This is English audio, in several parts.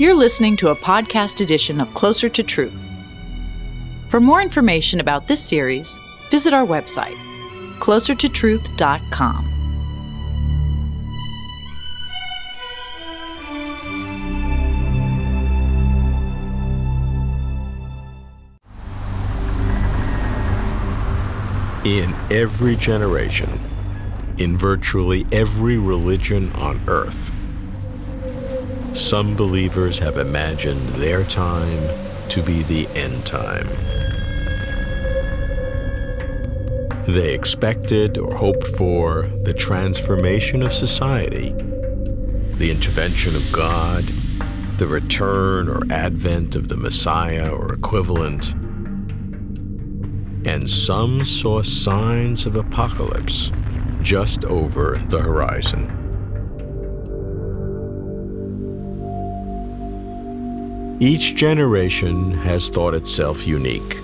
You're listening to a podcast edition of Closer to Truth. For more information about this series, visit our website, closertotruth.com. In every generation, in virtually every religion on earth, some believers have imagined their time to be the end time. They expected or hoped for the transformation of society, the intervention of God, the return or advent of the Messiah or equivalent, and some saw signs of apocalypse just over the horizon. Each generation has thought itself unique.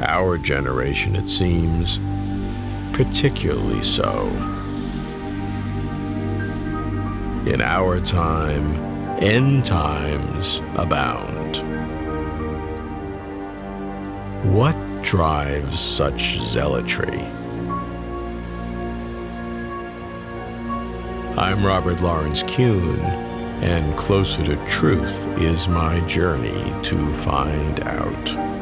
Our generation, it seems, particularly so. In our time, end times abound. What drives such zealotry? I'm Robert Lawrence Kuhn, and closer to truth is my journey to find out.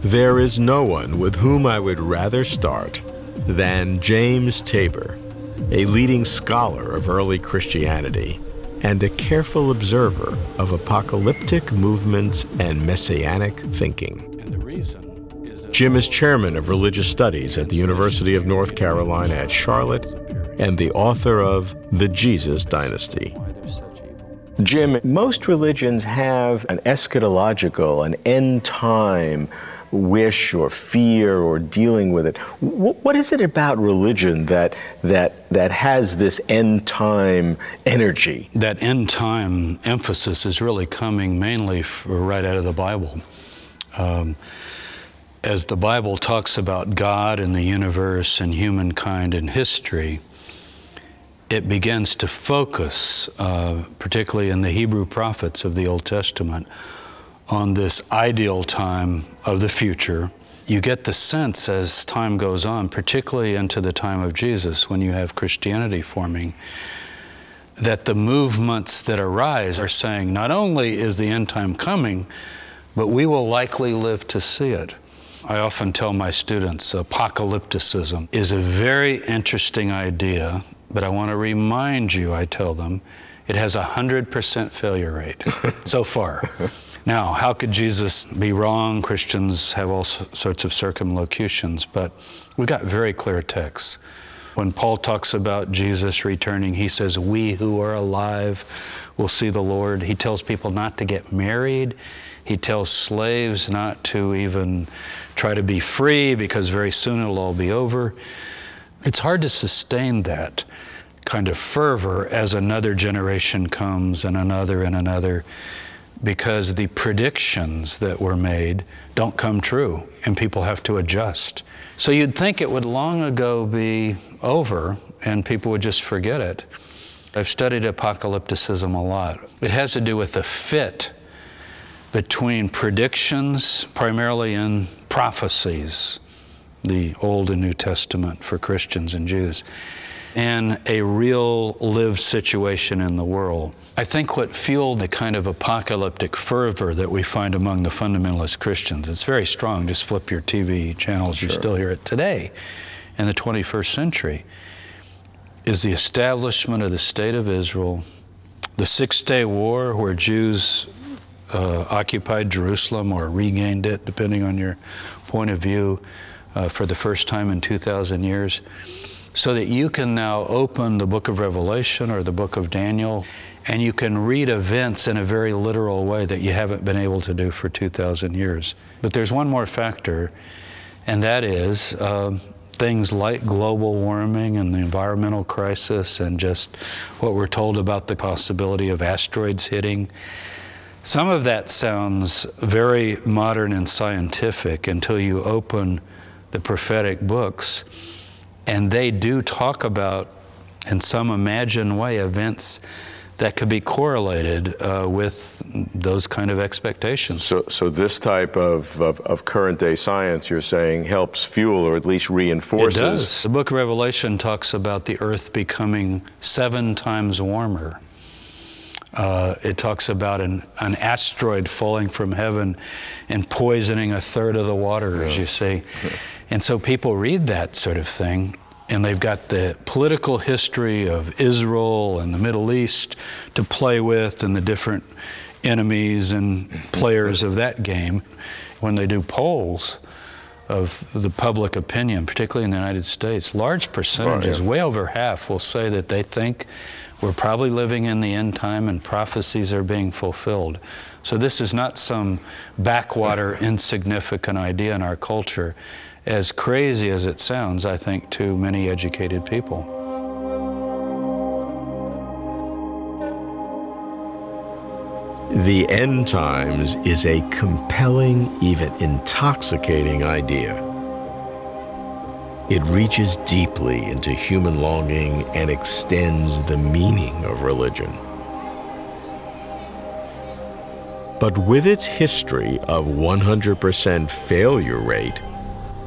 There is no one with whom I would rather start than James Tabor, a leading scholar of early Christianity and a careful observer of apocalyptic movements and messianic thinking. Jim is chairman of religious studies at the University of North Carolina at Charlotte and the author of The Jesus Dynasty. Jim, most religions have an eschatological, an end time wish or fear or dealing with it. what is it about religion that that that has this end time energy? That end time emphasis is really coming mainly right out of the Bible. Um, as the Bible talks about God and the universe and humankind and history, it begins to focus, uh, particularly in the Hebrew prophets of the Old Testament, on this ideal time of the future. You get the sense as time goes on, particularly into the time of Jesus, when you have Christianity forming, that the movements that arise are saying not only is the end time coming, but we will likely live to see it. I often tell my students apocalypticism is a very interesting idea, but I want to remind you, I tell them, it has a 100% failure rate so far. Now, how could Jesus be wrong? Christians have all sorts of circumlocutions, but we've got very clear texts. When Paul talks about Jesus returning, he says, We who are alive will see the Lord. He tells people not to get married. He tells slaves not to even try to be free because very soon it'll all be over. It's hard to sustain that kind of fervor as another generation comes and another and another because the predictions that were made don't come true and people have to adjust. So you'd think it would long ago be over and people would just forget it. I've studied apocalypticism a lot. It has to do with the fit between predictions, primarily in prophecies, the Old and New Testament for Christians and Jews, and a real lived situation in the world. I think what fueled the kind of apocalyptic fervor that we find among the fundamentalist Christians, it's very strong. Just flip your TV channels, sure. you still hear it today in the 21st century, is the establishment of the State of Israel, the Six Day War, where Jews uh, occupied Jerusalem or regained it, depending on your point of view, uh, for the first time in 2,000 years so that you can now open the book of Revelation or the book of Daniel and you can read events in a very literal way that you haven't been able to do for 2,000 years. But there's one more factor, and that is uh, things like global warming and the environmental crisis, and just what we're told about the possibility of asteroids hitting. Some of that sounds very modern and scientific until you open the prophetic books, and they do talk about, in some imagined way, events that could be correlated uh, with those kind of expectations. So, so this type of, of, of, current day science, you're saying, helps fuel or at least reinforces. It does. The book of Revelation talks about the earth becoming seven times warmer. Uh, it talks about an, an asteroid falling from heaven and poisoning a third of the water, yeah. you see. Yeah. And so people read that sort of thing and they've got the political history of Israel and the Middle East to play with and the different enemies and players of that game. When they do polls of the public opinion, particularly in the United States, large percentages, oh, yeah. way over half, will say that they think we're probably living in the end time and prophecies are being fulfilled. So this is not some backwater, insignificant idea in our culture as crazy as it sounds, I think, to many educated people. The end times is a compelling, even intoxicating idea. It reaches deeply into human longing and extends the meaning of religion. But with its history of 100% failure rate,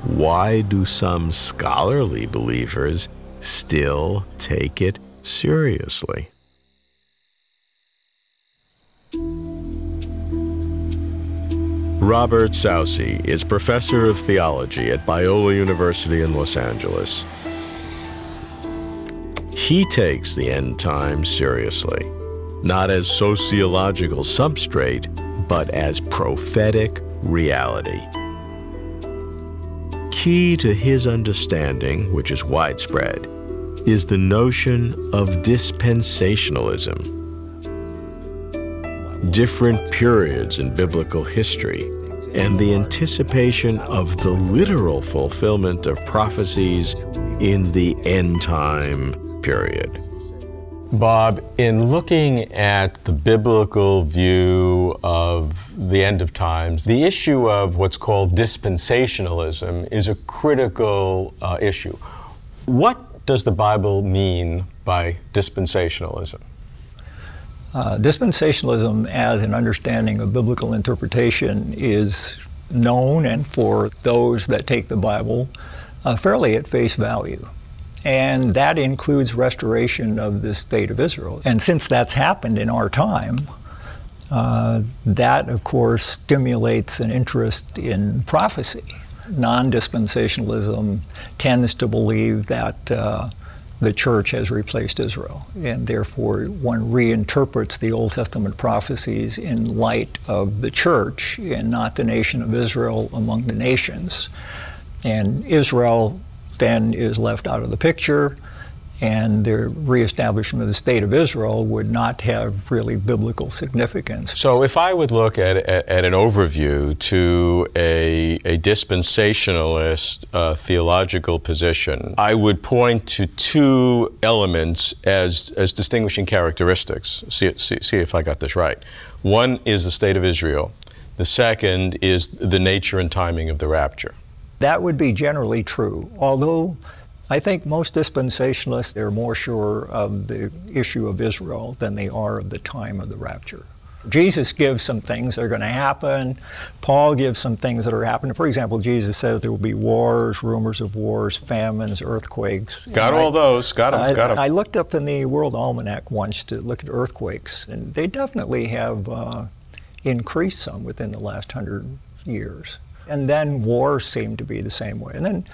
why do some scholarly believers still take it seriously? Robert Saucy is professor of theology at Biola University in Los Angeles. He takes the end times seriously, not as sociological substrate, but as prophetic reality key to his understanding, which is widespread, is the notion of dispensationalism. Different periods in biblical history and the anticipation of the literal fulfillment of prophecies in the end time period. Bob, in looking at the biblical view of the end of times, the issue of what's called dispensationalism is a critical uh, issue. What does the Bible mean by dispensationalism? Uh, dispensationalism, as an understanding of biblical interpretation, is known and for those that take the Bible uh, fairly at face value and that includes restoration of the state of Israel. And since that's happened in our time, uh, that, of course, stimulates an interest in prophecy. Non dispensationalism tends to believe that uh, the church has replaced Israel, and therefore one reinterprets the Old Testament prophecies in light of the church and not the nation of Israel among the nations. And Israel then is left out of the picture, and the reestablishment of the state of Israel would not have really biblical significance. So, if I would look at, at, at an overview to a, a dispensationalist uh, theological position, I would point to two elements as, as distinguishing characteristics. See, see, see if I got this right. One is the state of Israel, the second is the nature and timing of the rapture. That would be generally true, although I think most dispensationalists are more sure of the issue of Israel than they are of the time of the rapture. Jesus gives some things that are going to happen. Paul gives some things that are happening. For example, Jesus says there will be wars, rumors of wars, famines, earthquakes. Got all I, those. Got them. I, got them. I looked up in the World Almanac once to look at earthquakes, and they definitely have uh, increased some within the last hundred years. And then wars seem to be the same way. And then,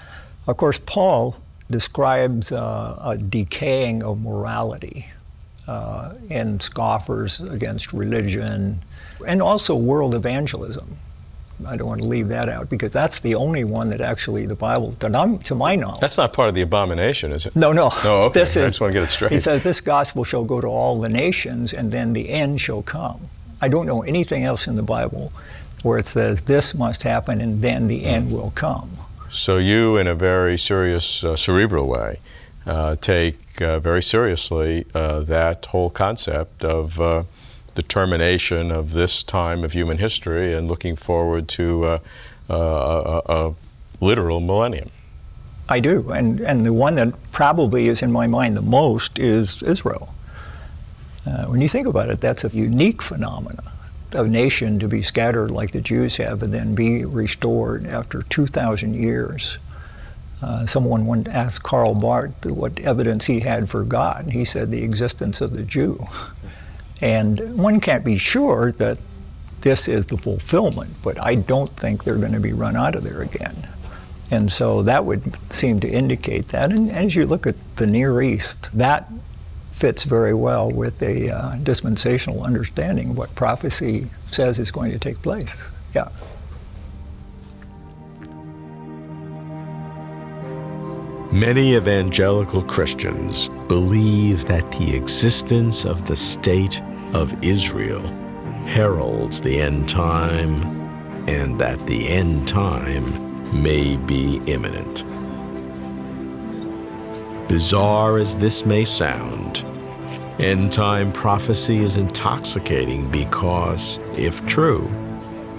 of course, Paul describes uh, a decaying of morality uh, and scoffers against religion and also world evangelism. I don't want to leave that out because that's the only one that actually the Bible, to my knowledge. That's not part of the abomination, is it? No, no. No, okay. This is, I just want to get it straight. He says, This gospel shall go to all the nations, and then the end shall come. I don't know anything else in the Bible where it says this must happen and then the end will come. So you, in a very serious, uh, cerebral way, uh, take uh, very seriously uh, that whole concept of uh, the termination of this time of human history and looking forward to a, a literal millennium. I do, and and the one that probably is in my mind the most is Israel. Uh, when you think about it, that's a unique phenomenon. A nation to be scattered like the Jews have and then be restored after 2,000 years. Uh, someone once asked Karl Barth what evidence he had for God. He said the existence of the Jew. And one can't be sure that this is the fulfillment, but I don't think they're going to be run out of there again. And so that would seem to indicate that. And as you look at the Near East, that fits very well with a uh, dispensational understanding of what prophecy says is going to take place. Yeah. Many evangelical Christians believe that the existence of the state of Israel heralds the end time and that the end time may be imminent. Bizarre as this may sound, end time prophecy is intoxicating because, if true,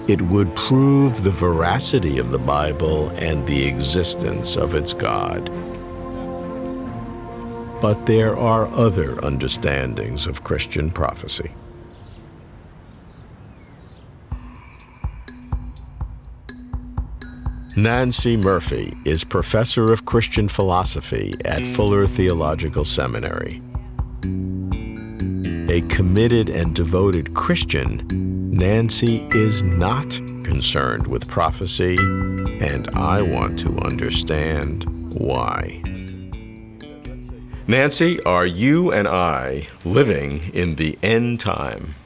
it would prove the veracity of the Bible and the existence of its God. But there are other understandings of Christian prophecy. Nancey Murphy is professor of Christian philosophy at Fuller Theological Seminary. A committed and devoted Christian, Nancey is not concerned with prophecy, and I want to understand why. Nancey, are you and I living in the end time?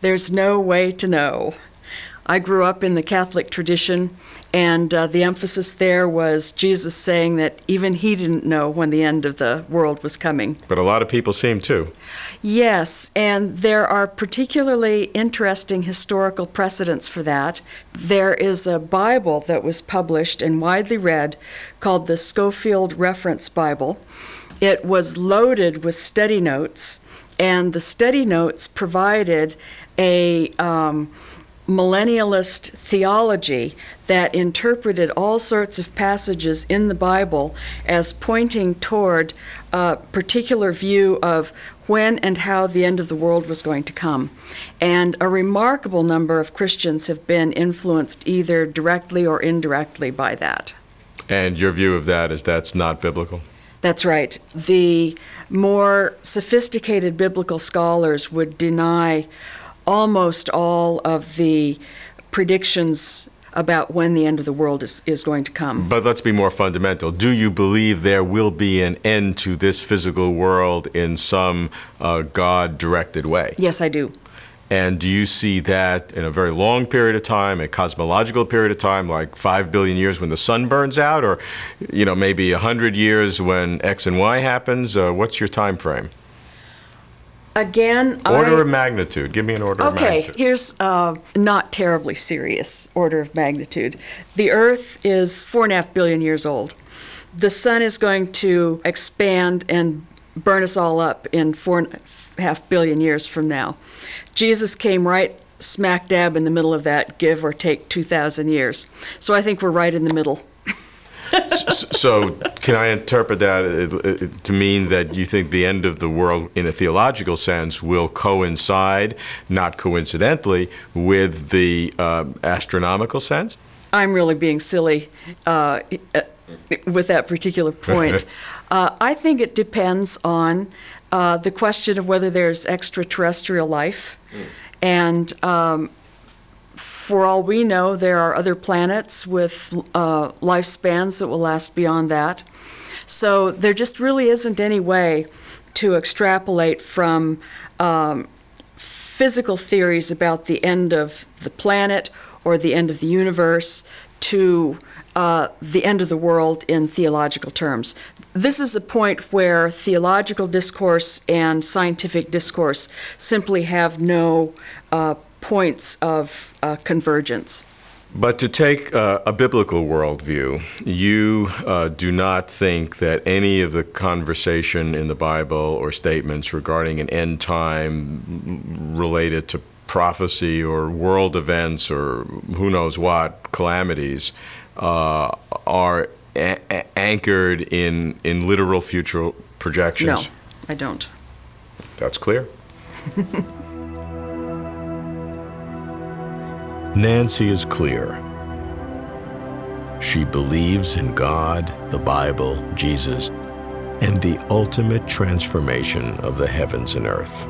There's no way to know. I grew up in the Catholic tradition, and uh, the emphasis there was Jesus saying that even he didn't know when the end of the world was coming. But a lot of people seem to. Yes, and there are particularly interesting historical precedents for that. There is a Bible that was published and widely read called the Scofield Reference Bible. It was loaded with study notes, and the study notes provided a um, millennialist theology that interpreted all sorts of passages in the Bible as pointing toward a particular view of when and how the end of the world was going to come. And a remarkable number of Christians have been influenced either directly or indirectly by that. And your view of that is that's not biblical? That's right. The more sophisticated biblical scholars would deny almost all of the predictions about when the end of the world is, is going to come. But let's be more fundamental. Do you believe there will be an end to this physical world in some uh, God directed way? Yes, I do. And do you see that in a very long period of time, a cosmological period of time, like five billion years when the sun burns out, or you know maybe a hundred years when X and Y happens? Uh, what's your time frame? Again, order I, of magnitude. Give me an order of magnitude. okay, magnitude. here's uh, not terribly serious order of magnitude. The Earth is four and a half billion years old. The sun is going to expand and burn us all up in four and a half billion years from now. Jesus came right smack dab in the middle of that, give or take 2,000 years. So I think we're right in the middle. So, can I interpret that uh, uh, to mean that you think the end of the world, in a theological sense, will coincide, not coincidentally, with the uh, astronomical sense? I'm really being silly uh, with that particular point. Uh, I think it depends on uh, the question of whether there's extraterrestrial life. Mm. And um, for all we know, there are other planets with uh, lifespans that will last beyond that. So there just really isn't any way to extrapolate from um, physical theories about the end of the planet or the end of the universe to uh, the end of the world in theological terms. This is a point where theological discourse and scientific discourse simply have no uh, points of uh, convergence. But to take uh, a biblical worldview, you uh, do not think that any of the conversation in the Bible or statements regarding an end time related to prophecy or world events or who knows what calamities uh, are a- anchored in, in literal future projections? No, I don't. That's clear. Nancey is clear. She believes in God, the Bible, Jesus, and the ultimate transformation of the heavens and earth.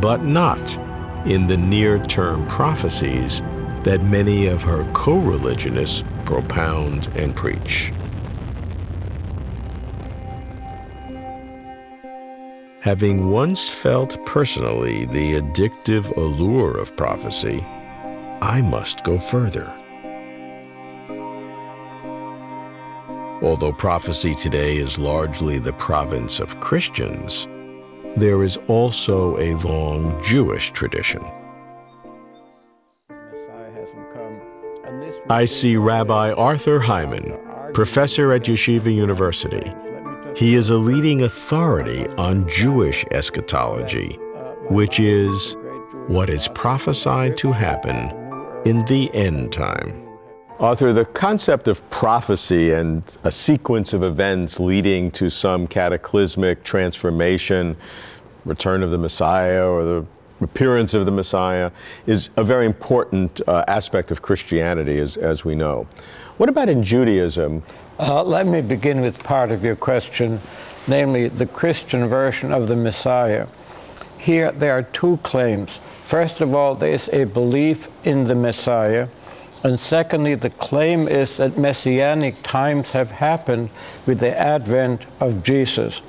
But not in the near term prophecies that many of her co religionists propound and preach. Having once felt personally the addictive allure of prophecy, I must go further. Although prophecy today is largely the province of Christians, there is also a long Jewish tradition. I see Rabbi Arthur Hyman, professor at Yeshiva University. He is a leading authority on Jewish eschatology, which is what is prophesied to happen in the end time. Arthur, the concept of prophecy and a sequence of events leading to some cataclysmic transformation, return of the Messiah or the appearance of the Messiah, is a very important uh, aspect of Christianity, as, as we know. What about in Judaism? Uh, let me begin with part of your question, namely the Christian version of the Messiah. Here there are two claims. First of all, there is a belief in the Messiah. And secondly, the claim is that messianic times have happened with the advent of Jesus.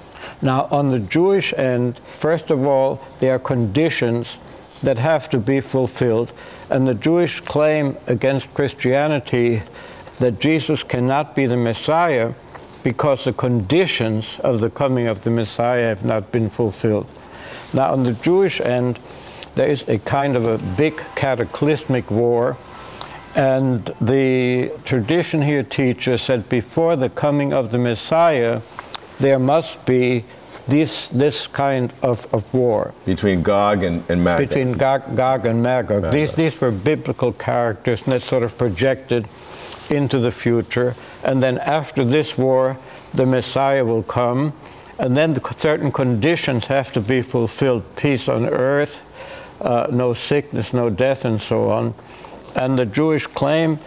Now, on the Jewish end, first of all, there are conditions that have to be fulfilled. And the Jewish claim against Christianity that Jesus cannot be the Messiah because the conditions of the coming of the Messiah have not been fulfilled. Now, on the Jewish end, there is a kind of a big cataclysmic war. And the tradition here teaches that before the coming of the Messiah, there must be this, this kind of, of war. Between Gog and, and Magog. Between Gog, Gog and Magog. Magog. These, these were biblical characters, and that's sort of projected into the future. And then after this war, the Messiah will come. And then the certain conditions have to be fulfilled peace on earth, uh, no sickness, no death, and so on. And the Jewish claim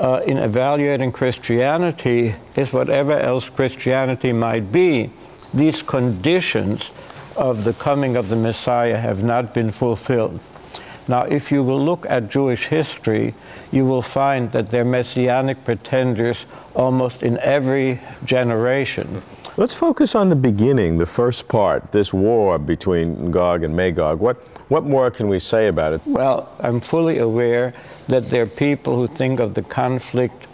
uh, in evaluating Christianity is whatever else Christianity might be, these conditions of the coming of the Messiah have not been fulfilled. Now, if you will look at Jewish history, you will find that there are messianic pretenders almost in every generation. Let's focus on the beginning, the first part, this war between Gog and Magog. What, what more can we say about it? Well, I'm fully aware that there are people who think of the conflict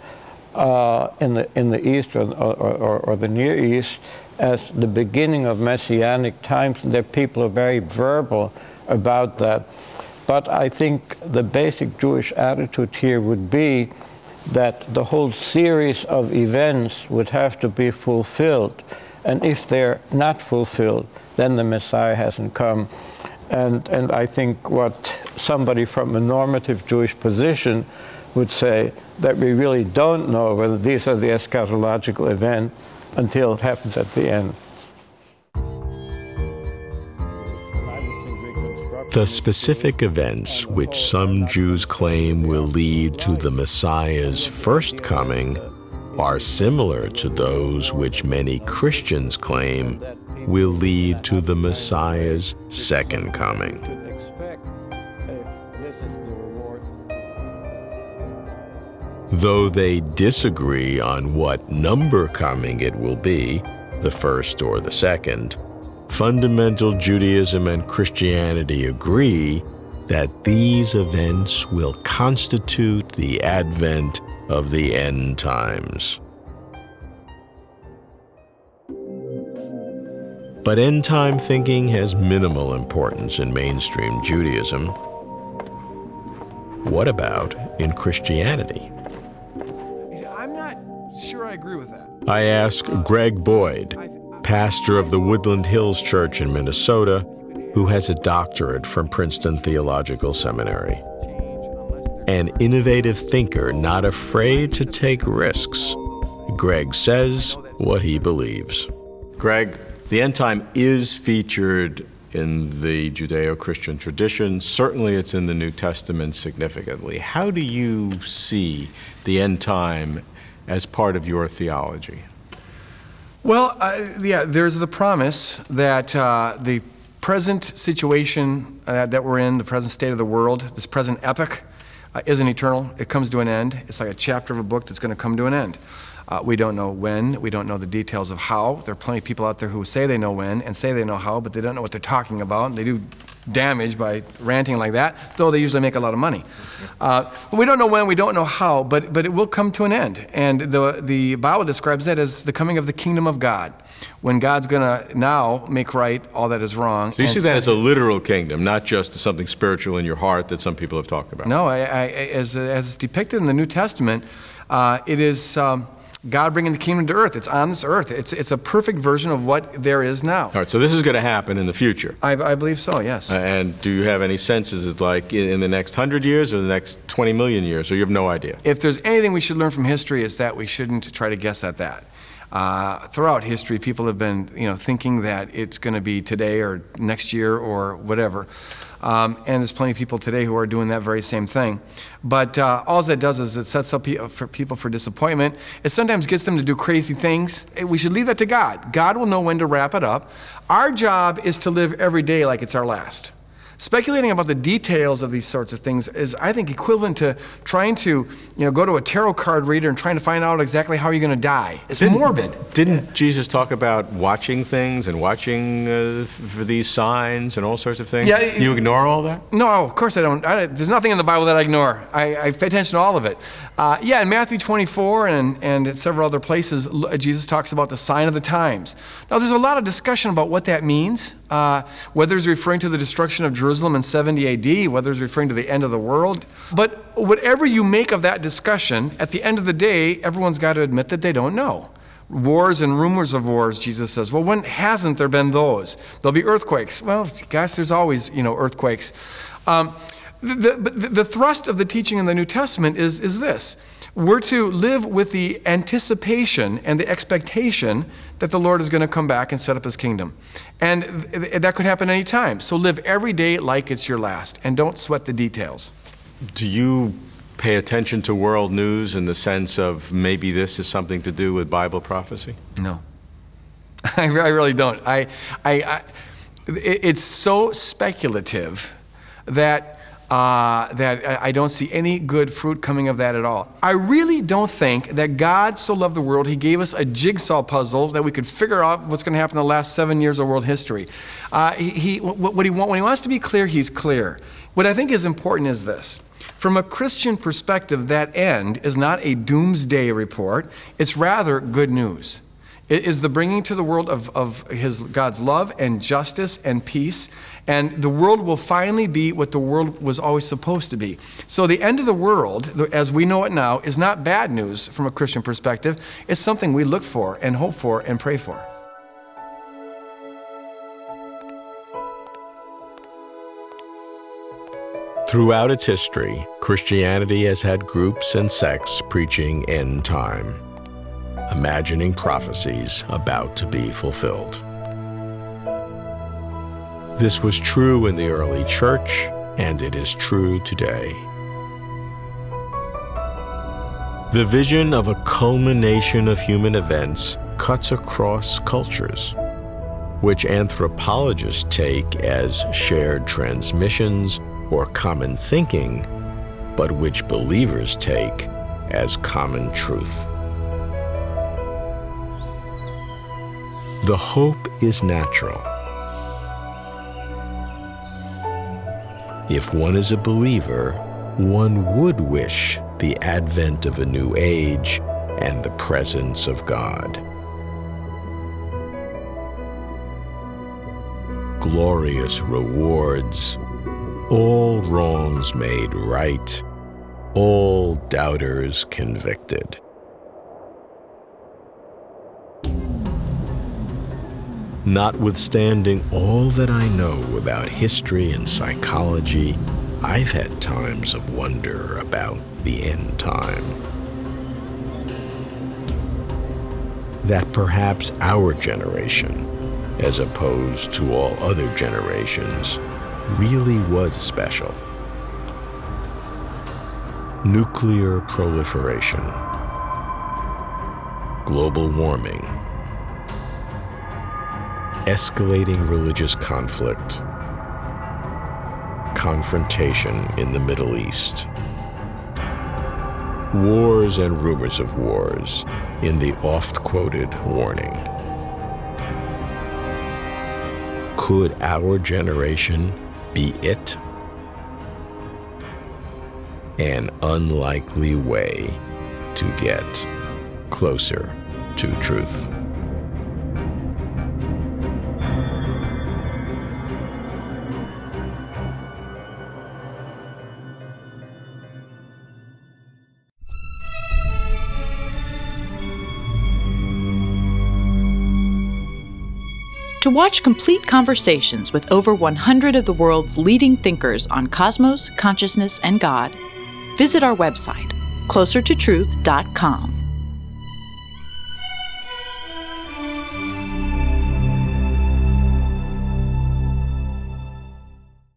uh, in, the, in the East or, or, or, or the Near East as the beginning of messianic times, and there are people who are very verbal about that. But I think the basic Jewish attitude here would be that the whole series of events would have to be fulfilled. And if they're not fulfilled, then the Messiah hasn't come. And, and I think what somebody from a normative Jewish position would say that we really don't know whether these are the eschatological events until it happens at the end. The specific events which some Jews claim will lead to the Messiah's first coming are similar to those which many Christians claim will lead to the Messiah's second coming. Though they disagree on what number coming it will be, the first or the second, fundamental Judaism and Christianity agree that these events will constitute the advent of the end times. But end time thinking has minimal importance in mainstream Judaism. what about in Christianity? I'm not sure I agree with that. I ask Greg Boyd, pastor of the Woodland Hills Church in Minnesota, who has a doctorate from Princeton Theological Seminary. An innovative thinker not afraid to take risks. Greg says what he believes. Greg, the end time is featured in the Judeo Christian tradition. Certainly, it's in the New Testament significantly. How do you see the end time as part of your theology? Well, uh, yeah, there's the promise that uh, the present situation uh, that we're in, the present state of the world, this present epoch, uh, isn't eternal. It comes to an end. It's like a chapter of a book that's going to come to an end. Uh, we don't know when. We don't know the details of how. There are plenty of people out there who say they know when and say they know how, but they don't know what they're talking about. And They do damage by ranting like that, though they usually make a lot of money. Uh, we don't know when, we don't know how, but, but it will come to an end. And the, the Bible describes that as the coming of the kingdom of God, when God's going to now make right all that is wrong. So you see that as a literal kingdom, not just something spiritual in your heart that some people have talked about. No, I, I, as, as it's depicted in the New Testament, uh, it is. Um, God bringing the kingdom to earth. It's on this earth. It's, it's a perfect version of what there is now. All right, so this is going to happen in the future. I, I believe so, yes. Uh, and do you have any senses, it's like in, in the next 100 years or the next 20 million years, or you have no idea? if there's anything we should learn from history, it's that we shouldn't try to guess at that. Uh, throughout history, people have been, you know, thinking that it's going to be today or next year or whatever. Um, and there's plenty of people today who are doing that very same thing. But uh, all that does is it sets up pe- for people for disappointment. It sometimes gets them to do crazy things. We should leave that to God. God will know when to wrap it up. Our job is to live every day like it's our last. Speculating about the details of these sorts of things is, I think, equivalent to trying to, you know, go to a tarot card reader and trying to find out exactly how you're going to die. It's morbid. Didn't Jesus talk about watching things and watching uh, for these signs and all sorts of things? Yeah, it- you ignore all that? No, of course I don't. I, there's nothing in the Bible that I ignore. I, I pay attention to all of it. Uh, yeah, in Matthew 24 and, and at several other places, Jesus talks about the sign of the times. Now, there's a lot of discussion about what that means, uh, whether it's referring to the destruction of Jerusalem in 70 AD, whether it's referring to the end of the world. But whatever you make of that discussion, at the end of the day, everyone's got to admit that they don't know. Wars and rumors of wars, Jesus says. Well, when hasn't there been those? There'll be earthquakes. Well, gosh, there's always, you know, earthquakes. Um, the, the, the thrust of the teaching in the New Testament is, is this we're to live with the anticipation and the expectation that the Lord is going to come back and set up his kingdom. And th- that could happen any time. So live every day like it's your last and don't sweat the details. Do you pay attention to world news in the sense of maybe this is something to do with Bible prophecy? No. I, really don't. I, I, I, it's so speculative that, uh, that I don't see any good fruit coming of that at all. I really don't think that God so loved the world, He gave us a jigsaw puzzle that we could figure out what's going to happen in the last seven years of world history. Uh, he, he, what he want, when He wants to be clear, He's clear. What I think is important is this. From a Christian perspective, that end is not a doomsday report, it's rather good news. It is the bringing to the world of, of his, God's love and justice and peace. And the world will finally be what the world was always supposed to be. So, the end of the world, as we know it now, is not bad news from a Christian perspective. It's something we look for and hope for and pray for. Throughout its history, Christianity has had groups and sects preaching end time, imagining prophecies about to be fulfilled. This was true in the early church, and it is true today. The vision of a culmination of human events cuts across cultures, which anthropologists take as shared transmissions or common thinking, but which believers take as common truth. The hope is natural. If one is a believer, one would wish the advent of a new age and the presence of God. Glorious rewards, all wrongs made right, all doubters convicted. Notwithstanding all that I know about history and psychology, I've had times of wonder about the end time. That perhaps our generation, as opposed to all other generations, really was special. Nuclear proliferation, global warming, escalating religious conflict, confrontation in the Middle East, wars and rumors of wars in the oft quoted warning. Could our generation be it? An unlikely way to get closer to truth. Watch complete conversations with over 100 of the world's leading thinkers on cosmos, consciousness, and God, visit our website, closertotruth.com.